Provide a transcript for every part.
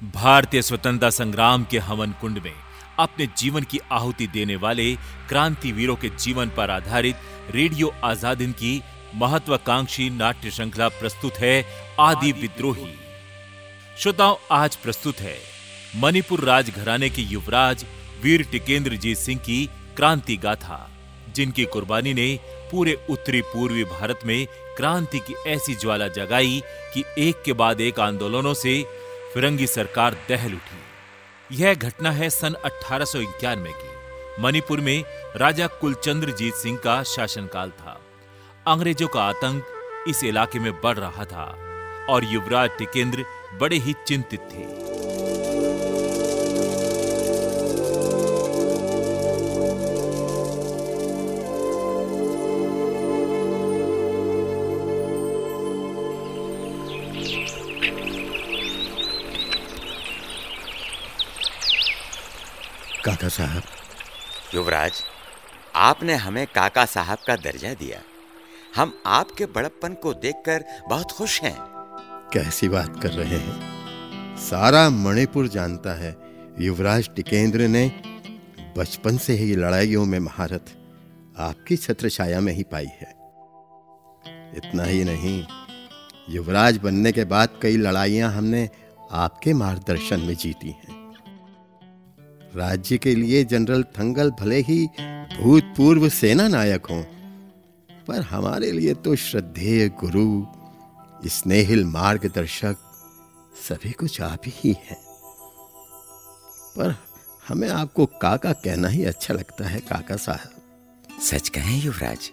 भारतीय स्वतंत्रता संग्राम के हवन कुंड में अपने जीवन की आहुति देने वाले क्रांति वीरों के जीवन पर आधारित रेडियो आजादिन की महत्वाकांक्षी नाट्य श्रृंखला प्रस्तुत है आदि विद्रोही। श्रोताओं आज प्रस्तुत है मणिपुर राजघराने के युवराज वीर टिकेंद्र जीत सिंह की क्रांति गाथा जिनकी कुर्बानी ने पूरे उत्तरी पूर्वी भारत में क्रांति की ऐसी ज्वाला जगाई कि एक के बाद एक आंदोलनों से फिरंगी सरकार दहल उठी। यह घटना है सन अठारह की। मणिपुर में राजा कुलचंद्र जीत सिंह का शासनकाल था। अंग्रेज़ों का आतंक इस इलाके में बढ़ रहा था और युवराज टिकेंद्र बड़े ही चिंतित थे। काका साहब। युवराज आपने हमें काका साहब का दर्जा दिया। हम आपके बड़प्पन को देखकर बहुत खुश हैं। कैसी बात कर रहे हैं? सारा मणिपुर जानता है युवराज टिकेंद्र ने बचपन से ही लड़ाइयों में महारत आपकी छत्र छाया में ही पाई है। इतना ही नहीं युवराज बनने के बाद कई लड़ाइयाँ हमने आपके मार्गदर्शन में जीती हैं। राज्य के लिए जनरल थंगल भले ही भूतपूर्व सेना नायक हों, पर हमारे लिए तो श्रद्धेय गुरु, स्नेहिल मार्गदर्शक सभी कुछ आप ही हैं। पर हमें आपको काका कहना ही अच्छा लगता है, काका साहब। सच कहें युवराज,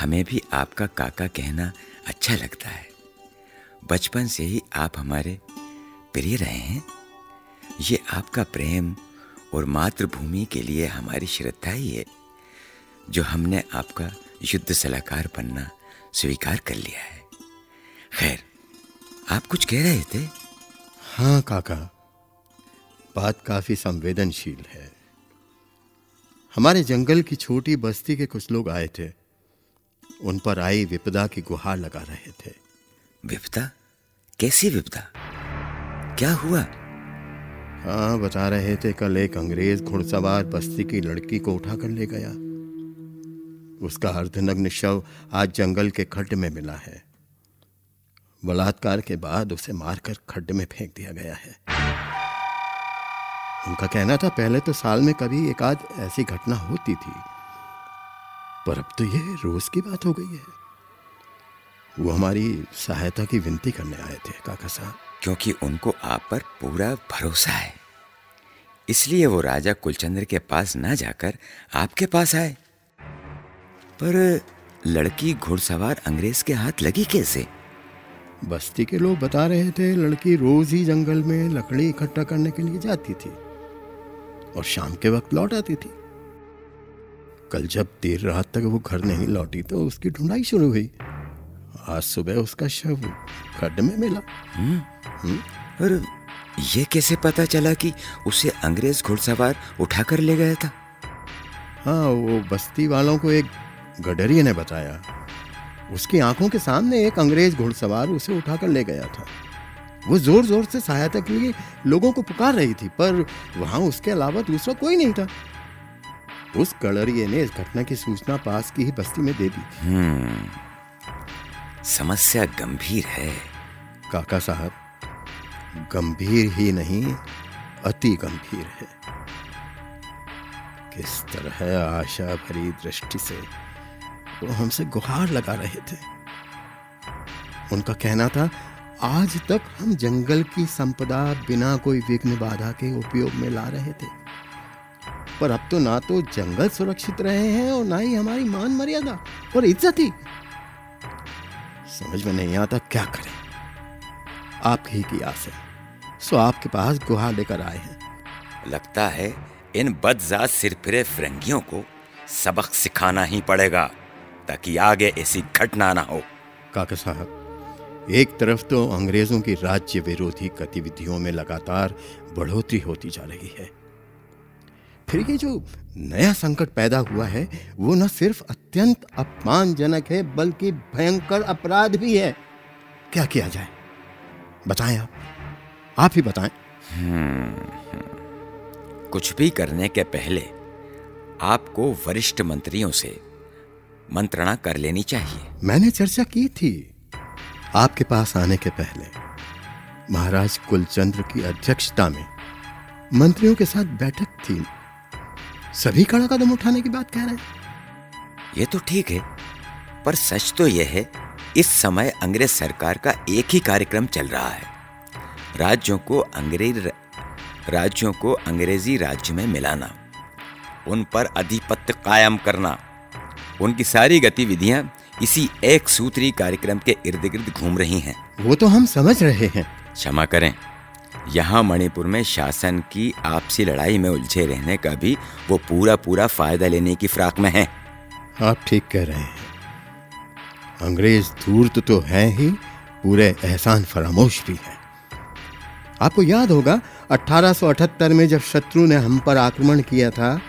हमें भी आपका काका कहना अच्छा लगता है। बचपन से ही आप हमारे प्रिय रहे हैं। ये आपका प्रेम और मातृभूमि के लिए हमारी श्रद्धा ही है जो हमने आपका युद्ध सलाहकार बनना स्वीकार कर लिया है। खैर आप कुछ कह रहे थे? हाँ काका। बात काफ़ी संवेदनशील है। हमारे जंगल की छोटी बस्ती के कुछ लोग आए थे। उन पर आई विपदा की गुहार लगा रहे थे। विपदा? कैसी विपदा? क्या हुआ? हाँ बता रहे थे कल एक अंग्रेज़ घुड़सवार बस्ती की लड़की को उठा कर ले गया। उसका अर्धनग्न शव आज जंगल के खड्ड में मिला है। बलात्कार के बाद उसे मारकर खड्ड में फेंक दिया गया है। उनका कहना था, पहले तो साल में कभी एक आध ऐसी घटना होती थी, पर अब तो ये रोज की बात हो गई है। वो हमारी सहायता की विनती करने आए थे, काका साहब। क्योंकि उनको आप पर पूरा भरोसा है। इसलिए वो राजा कुलचंद्र के पास ना जाकर आपके पास आए। पर लड़की घुड़सवार अंग्रेज़ के हाथ लगी कैसे? बस्ती के लोग बता रहे थे लड़की रोज ही जंगल में लकड़ी इकट्ठा करने के लिए जाती थी और शाम के वक्त लौट आती थी। कल जब देर रात तक वो घर नहीं लौटी तो उसकी ढूंढाई शुरू हुई। आज सुबह उसका शव खड्ड में मिला। हम्म। और ये कैसे पता चला कि उसे अंग्रेज़ घुड़सवार उठाकर ले गया था? हाँ वो बस्ती वालों को एक गडरिया ने बताया। उसकी आँखों के सामने एक अंग्रेज़ घुड़सवार उसे उठाकर ले गया था। वो ज़ोर ज़ोर से सहायता के लिए लोगों को पुकार रही थी पर वहाँ उसके अलावा दूसरा कोई नहीं था। उस गडरिये ने इस घटना की सूचना पास की ही बस्ती में दे दी। हम्म, समस्या गंभीर है। काका साहब गंभीर ही नहीं, अति गंभीर है। किस तरह आशा भरी दृष्टि से वो हमसे गुहार लगा रहे थे। उनका कहना था, आज तक हम जंगल की संपदा बिना कोई विघ्न बाधा के उपयोग में ला रहे थे। पर अब तो ना तो जंगल सुरक्षित रहे हैं और ना ही हमारी मान मर्यादा और इज़्ज़त ही। समझ में नहीं आता क्या करें। आप ही की आस है। सो आपके पास गुहा लेकर आए हैं। लगता है इन बदजात सिरफिरे फिरंगियों को सबक सिखाना ही पड़ेगा ताकि आगे ऐसी घटना ना हो। काका साहब एक तरफ़ तो अंग्रेज़ों की राज्य विरोधी गतिविधियों में लगातार बढ़ोतरी होती जा रही है। फिर ये जो नया संकट पैदा हुआ है वो न सिर्फ़ अत्यंत अपमानजनक है बल्कि भयंकर अपराध भी है। क्या किया जाए? बताएँ आप। आप ही बताएँ। कुछ भी करने के पहले आपको वरिष्ठ मंत्रियों से मंत्रणा कर लेनी चाहिए। मैंने चर्चा की थी। आपके पास आने के पहले महाराज कुलचंद्र की अध्यक्षता में मंत्रियों के साथ बैठक थी। सभी कड़ा कदम उठाने की बात कह रहे हैं। ये तो ठीक है पर सच तो यह है इस समय अंग्रेज़ सरकार का एक ही कार्यक्रम चल रहा है। राज्यों को अंग्रेज़ राज्यों को अंग्रेज़ी राज्य में मिलाना उन पर अधिपत्य कायम करना उनकी सारी गतिविधियाँ इसी एक सूत्री कार्यक्रम के इर्द गिर्द घूम रही हैं। वो तो हम समझ रहे हैं। क्षमा करें यहाँ मणिपुर में शासन की आपसी लड़ाई में उलझे रहने का भी वो पूरा पूरा फ़ायदा लेने की फ्राक में है। आप ठीक कह रहे हैं। अंग्रेज़ धूर्त तो हैं ही पूरे एहसान फरामोश भी हैं। आपको याद होगा 1878 में जब शत्रु ने हम पर आक्रमण किया था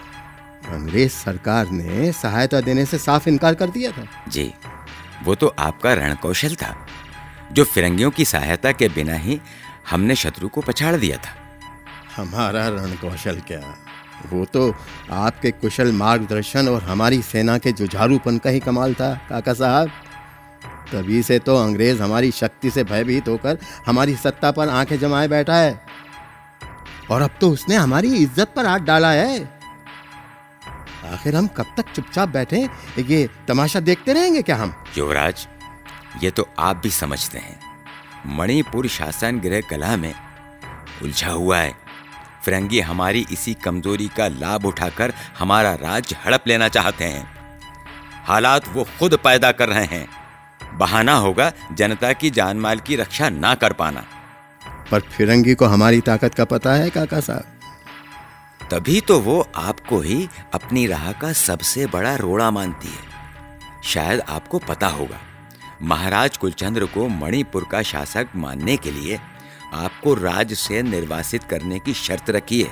अंग्रेज़ सरकार ने सहायता देने से साफ़ इनकार कर दिया था। जी वो तो आपका रणकौशल था जो फिरंगियों की सहायता के बिना ही हमने शत्रु को पछाड़ दिया था। हमारा रणकौशल क्या? वो तो आपके कुशल मार्गदर्शन और हमारी सेना के जुझारूपन का ही कमाल था काका साहब। तभी से तो अंग्रेज़ हमारी शक्ति से भयभीत होकर हमारी सत्ता पर आँखें जमाए बैठा है। और अब तो उसने हमारी इज़्ज़त पर हाथ डाला है। आखिर हम कब तक चुपचाप बैठे? ये तमाशा देखते रहेंगे क्या हम? युवराज, ये तो आप भी समझते हैं। मणिपुर शासन गृह कला में उलझा हुआ है। फिरंगी हमारी इसी कमज़ोरी का लाभ उठाकर हमारा राज्य हड़प लेना चाहते हैं। हालात वो खुद पैदा कर रहे हैं। बहाना होगा जनता की जान माल की रक्षा ना कर पाना। पर फिरंगी को हमारी ताकत का पता है काका साहब। तभी तो वो आपको ही अपनी राह का सबसे बड़ा रोड़ा मानती है। शायद आपको पता होगा महाराज कुलचंद्र को मणिपुर का शासक मानने के लिए आपको राज से निर्वासित करने की शर्त रखी है।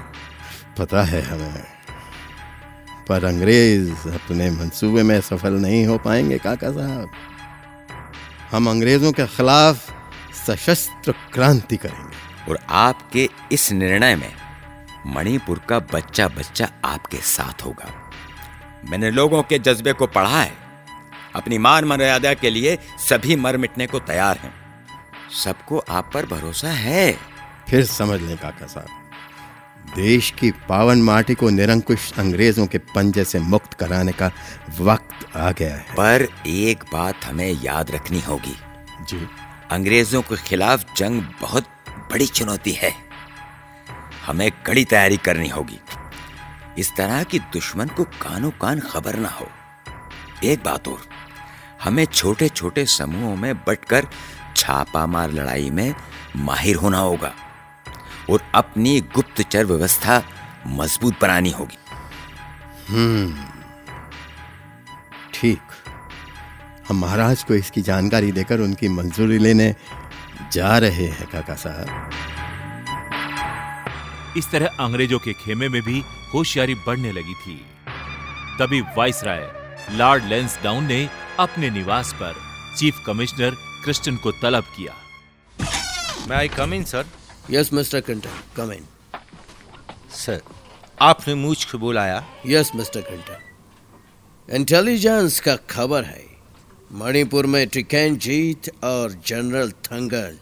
पता है हमें पर अंग्रेज़ अपने मंसूबे में सफल नहीं हो पाएँगे काका साहब। हम अंग्रेज़ों के खिलाफ सशस्त्र क्रांति करेंगे। और आपके इस निर्णय में मणिपुर का बच्चा बच्चा आपके साथ होगा। मैंने लोगों के जज्बे को पढ़ा है। अपनी मान मर्यादा के लिए सभी मर मिटने को तैयार हैं। सबको आप पर भरोसा है। फिर समझ लें काका साहब। देश की पावन माटी को निरंकुश अंग्रेज़ों के पंजे से मुक्त कराने का वक्त आ गया है। पर एक बात हमें याद रखनी होगी। जी। अंग्रेज़ों के खिलाफ जंग बहुत बड़ी चुनौती है। हमें कड़ी तैयारी करनी होगी। इस तरह की दुश्मन को कानो कान खबर ना हो। एक बात और हमें छोटे छोटे समूहों में बटकर छापामार लड़ाई में माहिर होना होगा। और अपनी गुप्तचर व्यवस्था मज़बूत बनानी होगी। हम्म। ठीक। हम महाराज को इसकी जानकारी देकर उनकी मंजूरी लेने जा रहे हैं काका साहब। इस तरह अंग्रेज़ों के खेमे में भी होशियारी बढ़ने लगी थी। तभी वाइसराय लॉर्ड लेंसडाउन ने अपने निवास पर चीफ कमिश्नर क्रिस्टन को तलब किया। May I come in sir yes mister Quinton come in sir आपने मुझको बुलाया? यस मिस्टर क्रिंटन इंटेलिजेंस का खबर है मणिपुर में टिकैन जीत और जनरल थंगल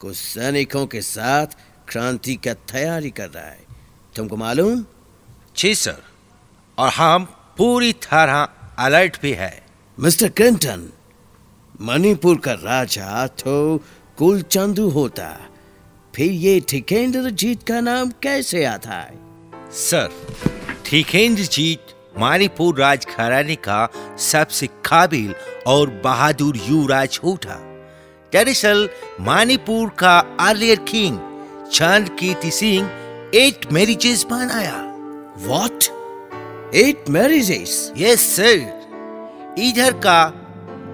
कुछ सैनिकों के साथ क्रांति का तैयारी कर रहा है। तुमको मालूम? जी सर और हम पूरी तरह अलर्ट भी है। मिस्टर क्लिंटन मणिपुर का राजा तो कुलचंदू होता। फिर ये ठिकेंद्र जीत का नाम कैसे आता है? सर ठिकेंद्र जीत मणिपुर राज घराने का सबसे काबिल और बहादुर युवराज होता दरअसल मणिपुर का earlier king Chand Kirti Singh eight marriages बनाया। What eight marriages yes sir इधर का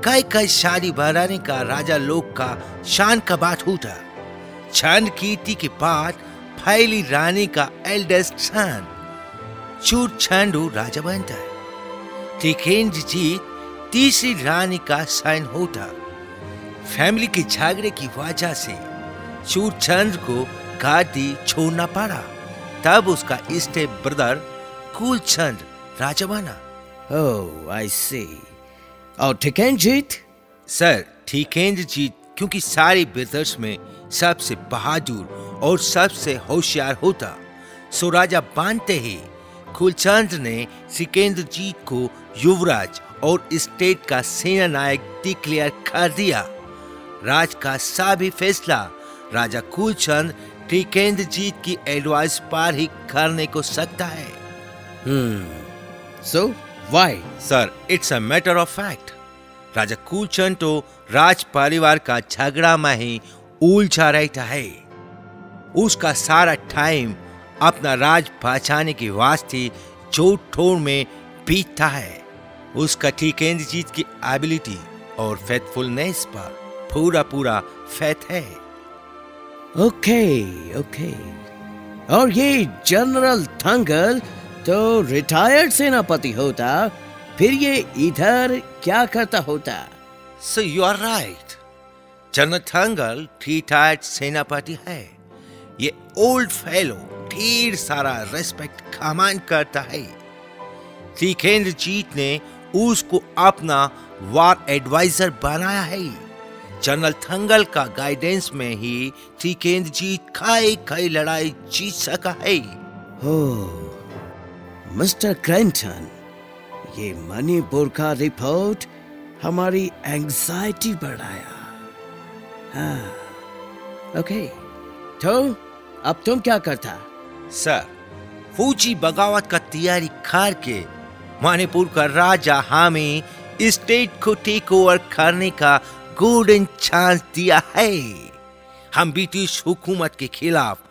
कई कई शादी बनाने का राजा लोग का शान का बात होता। चंद कीर्ति के बाद फैली रानी का एल्डेस्ट सन चूट छंडू राजा बनता है। टिकेंद्र जी तीसरी रानी का साइन होता। फैमिली के झगड़े की वजह से चूट चंद को गादी छोड़ना पड़ा। तब उसका स्टेप ब्रदर कुल कुलचंद राजा बना। ओह आई सी और टिकैनजीत सर ठीकेंद्र जीत क्योंकि सारे ब्रदर्स में सबसे बहादुर और सबसे होशियार होता। सो राजा बांधते ही कुलचंद ने सिकेंद्र जीत को युवराज और स्टेट का सेना नायक डिक्लेयर कर दिया। राज का सभी फैसला राजा कुलचंद टिकेंद्र जीत की एडवाइस पर ही करने को सकता है। हम्म so why sir it's a matter of fact Raja Kulchand तो राज परिवार का झगड़ा में ही उलझा रहता है। उसका सारा टाइम अपना राज बचाने के वास्ते जोट ठोड़ में बीतता है। उसका ठीकेंद्र जीत की एबिलिटी और फेथफुलनेस पर पूरा पूरा फेथ है। ओके ओके और ये जनरल थंगल तो रिटायर्ड सेनापति होता फिर ये इधर क्या करता होता? So you are right general Thangal retired सेनापति है। ये ओल्ड फेलो ढेर सारा रेस्पेक्ट कमांड करता है। सिकेंद्र जीत ने उसको अपना वार एडवाइजर बनाया है। जनरल थंगल का गाइडेंस में ही सिकेंद्र जीत कई कई लड़ाई जीत सका है। ओह मिस्टर क्रेंटन, ये मणिपुर का रिपोर्ट हमारी एंजाइटी बढ़ाया। हाँ। ओके तो अब तुम क्या करता? सर फौजी बगावत का तैयारी करके मणिपुर का राजा हमें स्टेट को टेक ओवर करने का गोल्डन चांस दिया है। हम ब्रिटिश हुकूमत के खिलाफ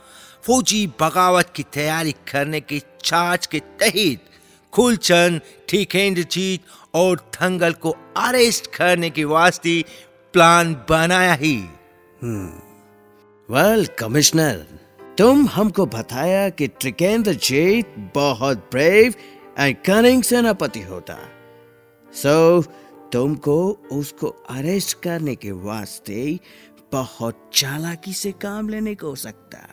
फौजी बगावत की तैयारी करने के चार्ज के तहत कुलचंद ठीकेंद्र जीत और थंगल को अरेस्ट करने के वास्ते प्लान बनाया ही। वेल कमिश्नर तुम हमको बताया कि त्रिकेंद्र जीत बहुत ब्रेव एंड कनिंग सेनापति होता। सो so, तुमको उसको अरेस्ट करने के वास्ते बहुत चालाकी से काम लेने को हो सकता।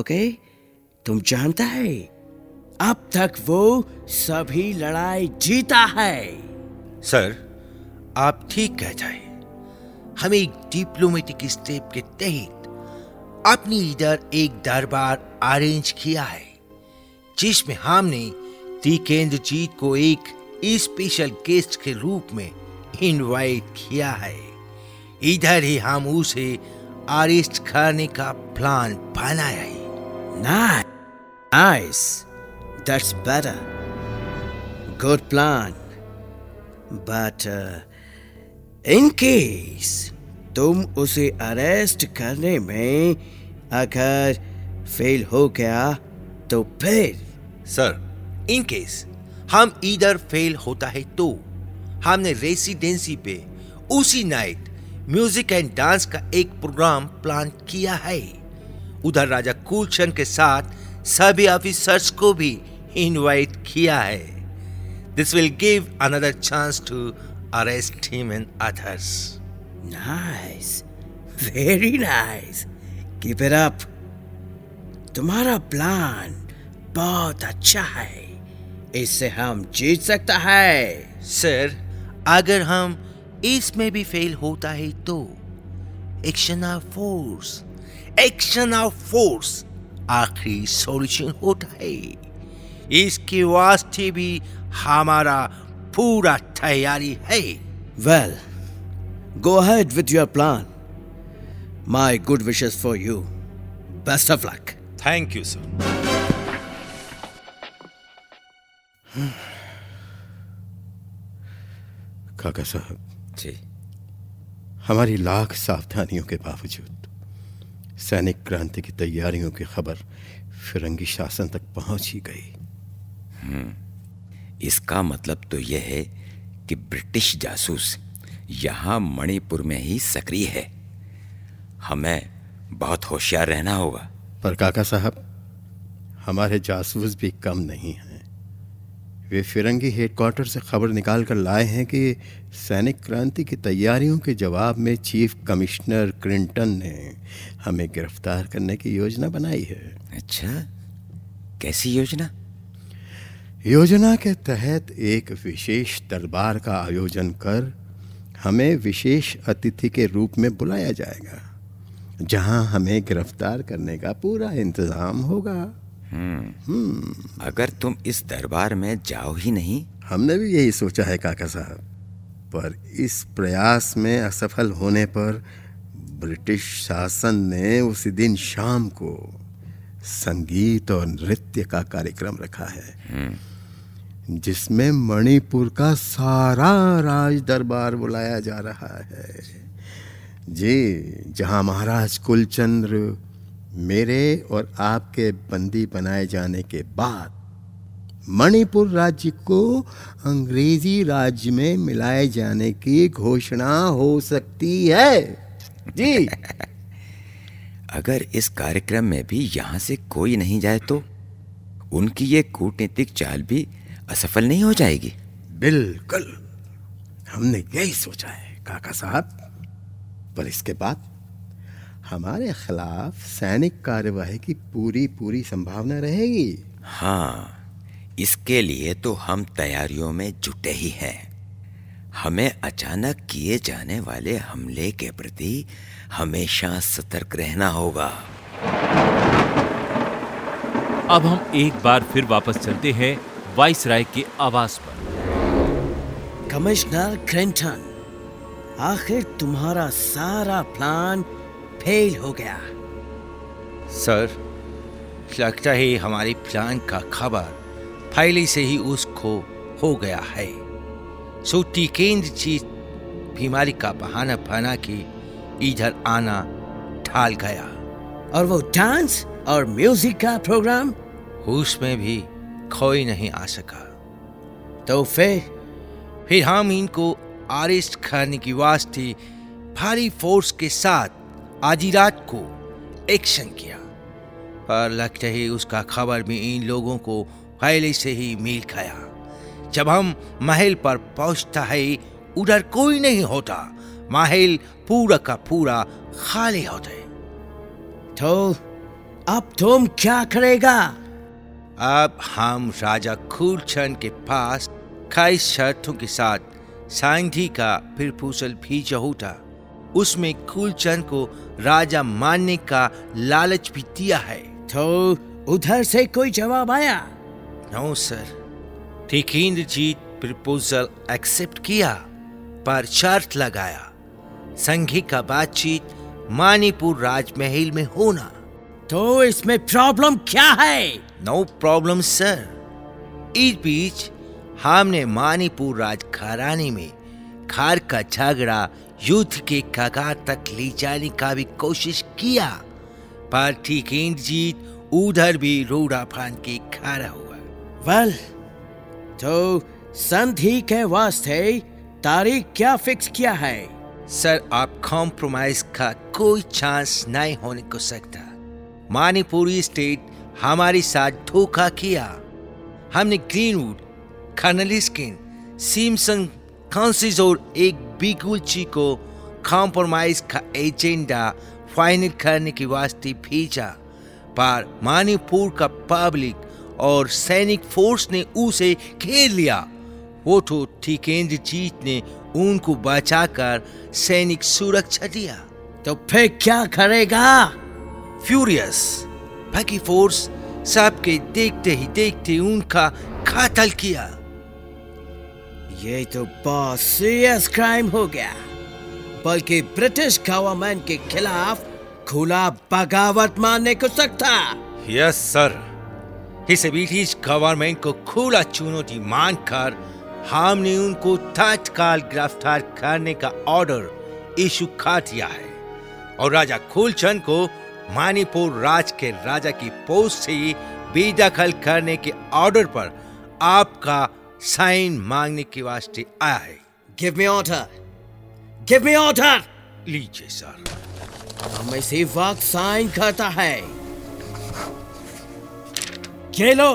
ओके तुम जानता है? अब तक वो सभी लड़ाई जीता है। सर आप ठीक कहता है हमें एक डिप्लोमेटिक स्टेप के तहत अपनी इधर एक दरबार अरेंज किया है, जिसमें हमने तिकेंद्र जीत को एक स्पेशल गेस्ट के रूप में इनवाइट किया है इधर ही हम उसे अरेस्ट करने का प्लान बनाया है Nice. Nice. That's better. Good plan. In case तुम उसे अरेस्ट करने में अगर फेल हो गया तो फिर सर इन केस हम इधर फेल होता है तो हमने रेसिडेंसी पे उसी नाइट म्यूज़िक एंड डांस का एक प्रोग्राम प्लान किया है। उधर राजा कुलचंद के साथ सभी ऑफिसर्स को भी इनवाइट किया है। This will give another chance to arrest him and others nice very nice keep it up तुम्हारा प्लान बहुत अच्छा है। इससे हम जीत सकता है। सर अगर हम इसमें भी फेल होता है तो action of force action of force आखिरी सॉल्यूशन होता है। इसके वास्ते भी हमारा पूरा तैयारी है। Well go ahead with your plan my good wishes for you best of luck thank you sir Kaka Sahab ji. हमारी लाख सावधानियों के बावजूद सैनिक क्रांति की तैयारियों की खबर फिरंगी शासन तक पहुँच ही गई। इसका मतलब तो यह है कि ब्रिटिश जासूस यहाँ मणिपुर में ही सक्रिय है। हमें बहुत होशियार रहना होगा। पर काका साहब हमारे जासूस भी कम नहीं हैं। वे फिरंगी हेडक्वार्टर से खबर निकाल कर लाए हैं कि सैनिक क्रांति की तैयारियों के जवाब में चीफ कमिश्नर क्लिंटन ने हमें गिरफ़्तार करने की योजना बनाई है। अच्छा कैसी योजना? योजना के तहत एक विशेष दरबार का आयोजन कर हमें विशेष अतिथि के रूप में बुलाया जाएगा जहाँ हमें गिरफ़्तार करने का पूरा इंतज़ाम होगा। हम्म। अगर तुम इस दरबार में जाओ ही नहीं। हमने भी यही सोचा है काका साहब। पर इस प्रयास में असफल होने पर ब्रिटिश शासन ने उसी दिन शाम को संगीत और नृत्य का कार्यक्रम रखा है। जिसमें मणिपुर का सारा राज दरबार बुलाया जा रहा है। जी, जहाँ महाराज कुलचंद्र मेरे और आपके बंदी बनाए जाने के बाद मणिपुर राज्य को अंग्रेज़ी राज्य में मिलाए जाने की घोषणा हो सकती है। जी। अगर इस कार्यक्रम में भी यहाँ से कोई नहीं जाए तो उनकी ये कूटनीतिक चाल भी असफल नहीं हो जाएगी। बिल्कुल। हमने यही सोचा है काका साहब। पर इसके बाद हमारे खिलाफ सैनिक कार्यवाही की पूरी पूरी संभावना रहेगी। हाँ इसके लिए तो हम तैयारियों में जुटे ही हैं। हमें अचानक किए जाने वाले हमले के प्रति हमेशा सतर्क रहना होगा। अब हम एक बार फिर वापस चलते हैं वाइस राय के आवास पर। कमिश्नर क्लिंटन आखिर तुम्हारा सारा प्लान फेल हो गया। सर लगता है हमारे प्लान का खबर पहले से ही उसको हो गया है। सो टिकेंद्र जी बीमारी का बहाना बना के इधर आना ढाल गया। और वो डांस और म्यूज़िक का प्रोग्राम? उसमें भी कोई नहीं आ सका। तो फिर फिर हम इनको अरेस्ट करने की वास्ते भारी फोर्स के साथ आधी रात को एक्शन किया। पर लगता है उसका खबर भी इन लोगों को पहले से ही मिल गया। जब हम महल पर पहुँचता है, उधर कोई नहीं होता। महल पूरा का पूरा खाली होता है। तो अब तुम क्या करेगा? अब हम राजा खूरचंद के पास कई शर्तों के साथ सांधी का प्रपोजल भेजा होता उसमें खूलचंद को राजा मानने का लालच भी दिया है। तो उधर से कोई जवाब आया? No sir. Tikendrajit proposal accept किया पर शर्त लगाया। संघी का बातचीत मानीपुर राजमहल में होना। तो इसमें प्रॉब्लम क्या है? नो प्रॉब्लम सर इस बीच हमने मानीपुर राज घराने में खार का झगड़ा युद्ध के कगार तक ले जाने का भी कोशिश किया। पर टिकेंद्र जीत उधर भी रोड़ा फान के खड़ा हुआ। वेल तो संधि के वास्ते तारीख क्या फिक्स किया है? सर आप कॉम्प्रोमाइज का कोई चांस नहीं होने को सकता। मानीपुरी स्टेट हमारे साथ धोखा किया। हमने ग्रीनवुड कर्नलिस्किन सिमसन काउंसिस और एक बिगुलची को कॉम्प्रोमाइज का एजेंडा फाइनल करने के वास्ते भेजा। पर मानीपुर का पब्लिक और सैनिक फोर्स ने उसे घेर लिया। वो तो टिकेंद्र जीत ने उनको बचाकर सैनिक सुरक्षा दिया। तो फिर क्या करेगा? फ्यूरियस बाकी फोर्स सबके देखते ही देखते उनका कत्ल किया। ये तो बहुत सीरियस क्राइम हो गया। बल्कि ब्रिटिश गवर्नमेंट के खिलाफ खुला बगावत मानने को सकता यस सर इस ब्रिटिश गवर्नमेंट को खुला चुनौती मानकर हमने उनको तत्काल गिरफ़्तार करने का ऑर्डर इशू कर दिया है। और राजा खूलचंद को मानीपुर राज के राजा की पोस्ट से बेदखल करने के ऑर्डर पर आपका साइन मांगने के वास्ते आया है। Give me order give me order लीजिए सर। हम इसी वक्त साइन करता है। ये लो।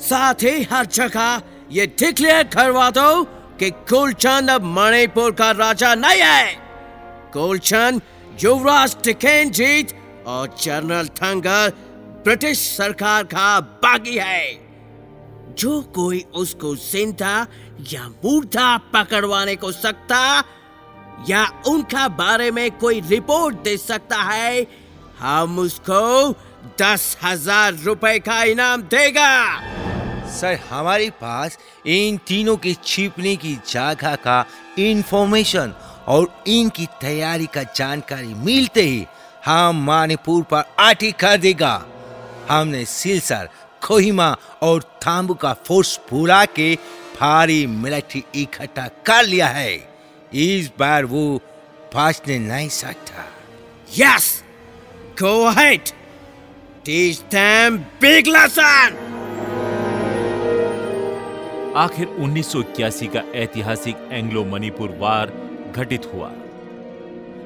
साथ ही हर जगह ये डिक्लेयर करवा दो कि कुलचंद अब मणिपुर का राजा नहीं है। कुलचंद युवराज टिकेन जीत और जनरल थंगर ब्रिटिश सरकार का बागी है। जो कोई उसको ज़िंदा या मुर्दा पकड़वाने को सकता या उनका बारे में कोई रिपोर्ट दे सकता है, हम उसको दस हज़ार रुपए का इनाम देगा। सर, हमारे पास इन तीनों के छिपने की जगह का इंफॉर्मेशन और इनकी तैयारी का जानकारी मिलते ही हम मणिपुर पर आटी कर देगा। हमने सिलसर कोहिमा और थाम्बू का फोर्स बुला के भारी मिलिट्री इकट्ठा कर लिया है। इस बार वो बचने नहीं सकता। Yes go ahead teach them big lesson आखिर 1981 का ऐतिहासिक एंग्लो मणिपुर वार घटित हुआ।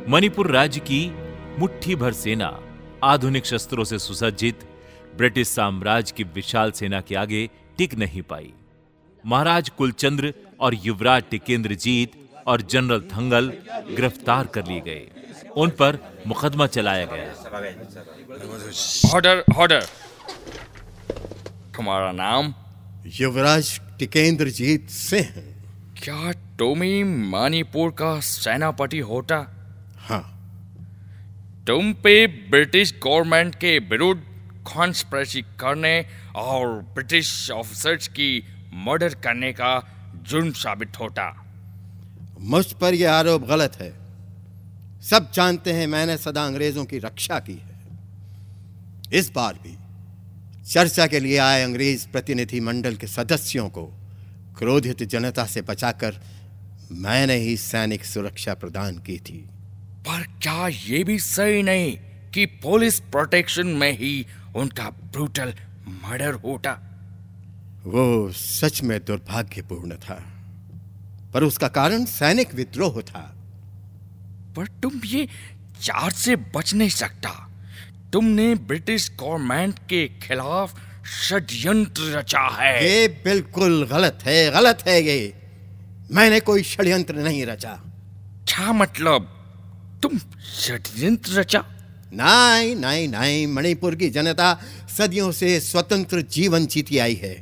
मणिपुर राज्य की मुट्ठी भर सेना आधुनिक शस्त्रों से सुसज्जित ब्रिटिश साम्राज्य की विशाल सेना के आगे टिक नहीं पाई। महाराज कुलचंद्र और युवराज टिकेंद्र जीत और जनरल थंगल गिरफ़्तार कर लिए गए। उन पर मुकदमा चलाया गया। ऑर्डर ऑर्डर तुम्हारा नाम? युवराज टिकेंद्र जीत सिंह क्या टोमी मानीपुर का सेनापति होता? हाँ। तुम पे ब्रिटिश गवर्नमेंट के विरुद्ध कॉन्स्परेसी करने और ब्रिटिश ऑफिसर्स की मर्डर करने का जुर्म साबित होता। मुझ पर यह आरोप गलत है। सब जानते हैं मैंने सदा अंग्रेज़ों की रक्षा की है। इस बार भी चर्चा के लिए आए अंग्रेज़ प्रतिनिधि मंडल के सदस्यों को क्रोधित जनता से बचाकर मैंने ही सैनिक सुरक्षा प्रदान की थी। पर क्या ये भी सही नहीं कि पुलिस प्रोटेक्शन में ही उनका ब्रूटल मर्डर होता? वो सच में दुर्भाग्यपूर्ण था पर उसका कारण सैनिक विद्रोह था। पर तुम ये चार्ज से बच नहीं सकता। तुमने ब्रिटिश गवर्नमेंट के खिलाफ षड्यंत्र रचा है। ये बिल्कुल गलत है गलत है ये। मैंने कोई षड्यंत्र नहीं रचा। क्या मतलब? तुम षड्यंत्र रचा। नहीं नहीं नहीं मणिपुर की जनता सदियों से स्वतंत्र जीवन जीती आई है।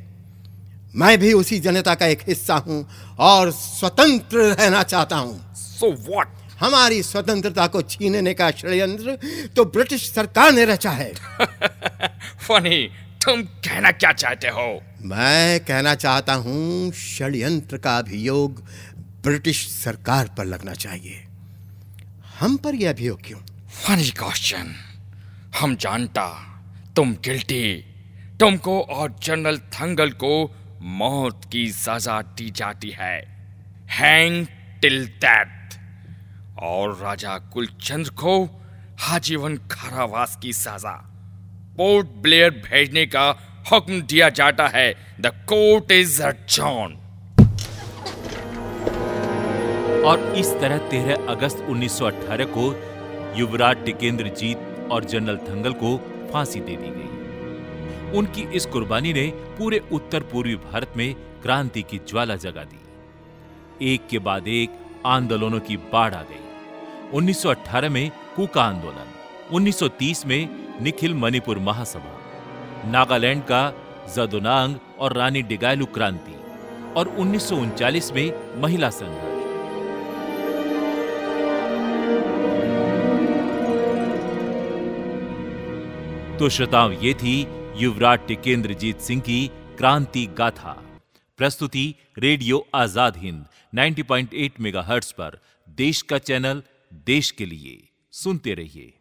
मैं भी उसी जनता का एक हिस्सा हूँ और स्वतंत्र रहना चाहता हूँ। सो व्हाट हमारी स्वतंत्रता को छीनने का षड्यंत्र तो ब्रिटिश सरकार ने रचा है। फनी तुम कहना क्या चाहते हो? मैं कहना चाहता हूँ षड्यंत्र का अभियोग ब्रिटिश सरकार पर लगना चाहिए। हम पर यह अभियोग क्यों? फनी क्वेश्चन हम जानता, तुम गिल्टी तुमको और जनरल थंगल को मौत की सजा दी जाती है। हैंग टिल डेथ और राजा कुलचंद्र को आजीवन कारावास की सजा। पोर्ट ब्लेयर भेजने का हुक्म दिया जाता है। द कोर्ट इज़ अ जॉन और इस तरह 13 अगस्त 1918 को युवराज टिकेंद्र जीत और जनरल थंगल को फांसी दे दी गई। उनकी इस कुर्बानी ने पूरे उत्तर पूर्वी भारत में क्रांति की ज्वाला जगा दी। एक के बाद एक आंदोलनों की बाढ़ आ गई। 1918 में कुका आंदोलन 1930 में निखिल मणिपुर महासभा, नागालैंड का जदोनांग और रानी डिगायलू क्रांति और उन्नीस में महिला संघर्ष। तो श्रोताओं, ये थी युवराज टिकेंद्र जीत सिंह की क्रांति गाथा। प्रस्तुति रेडियो आज़ाद हिंद 90.8 मेगाहर्ट्ज पर। देश का चैनल, देश के लिए। सुनते रहिए।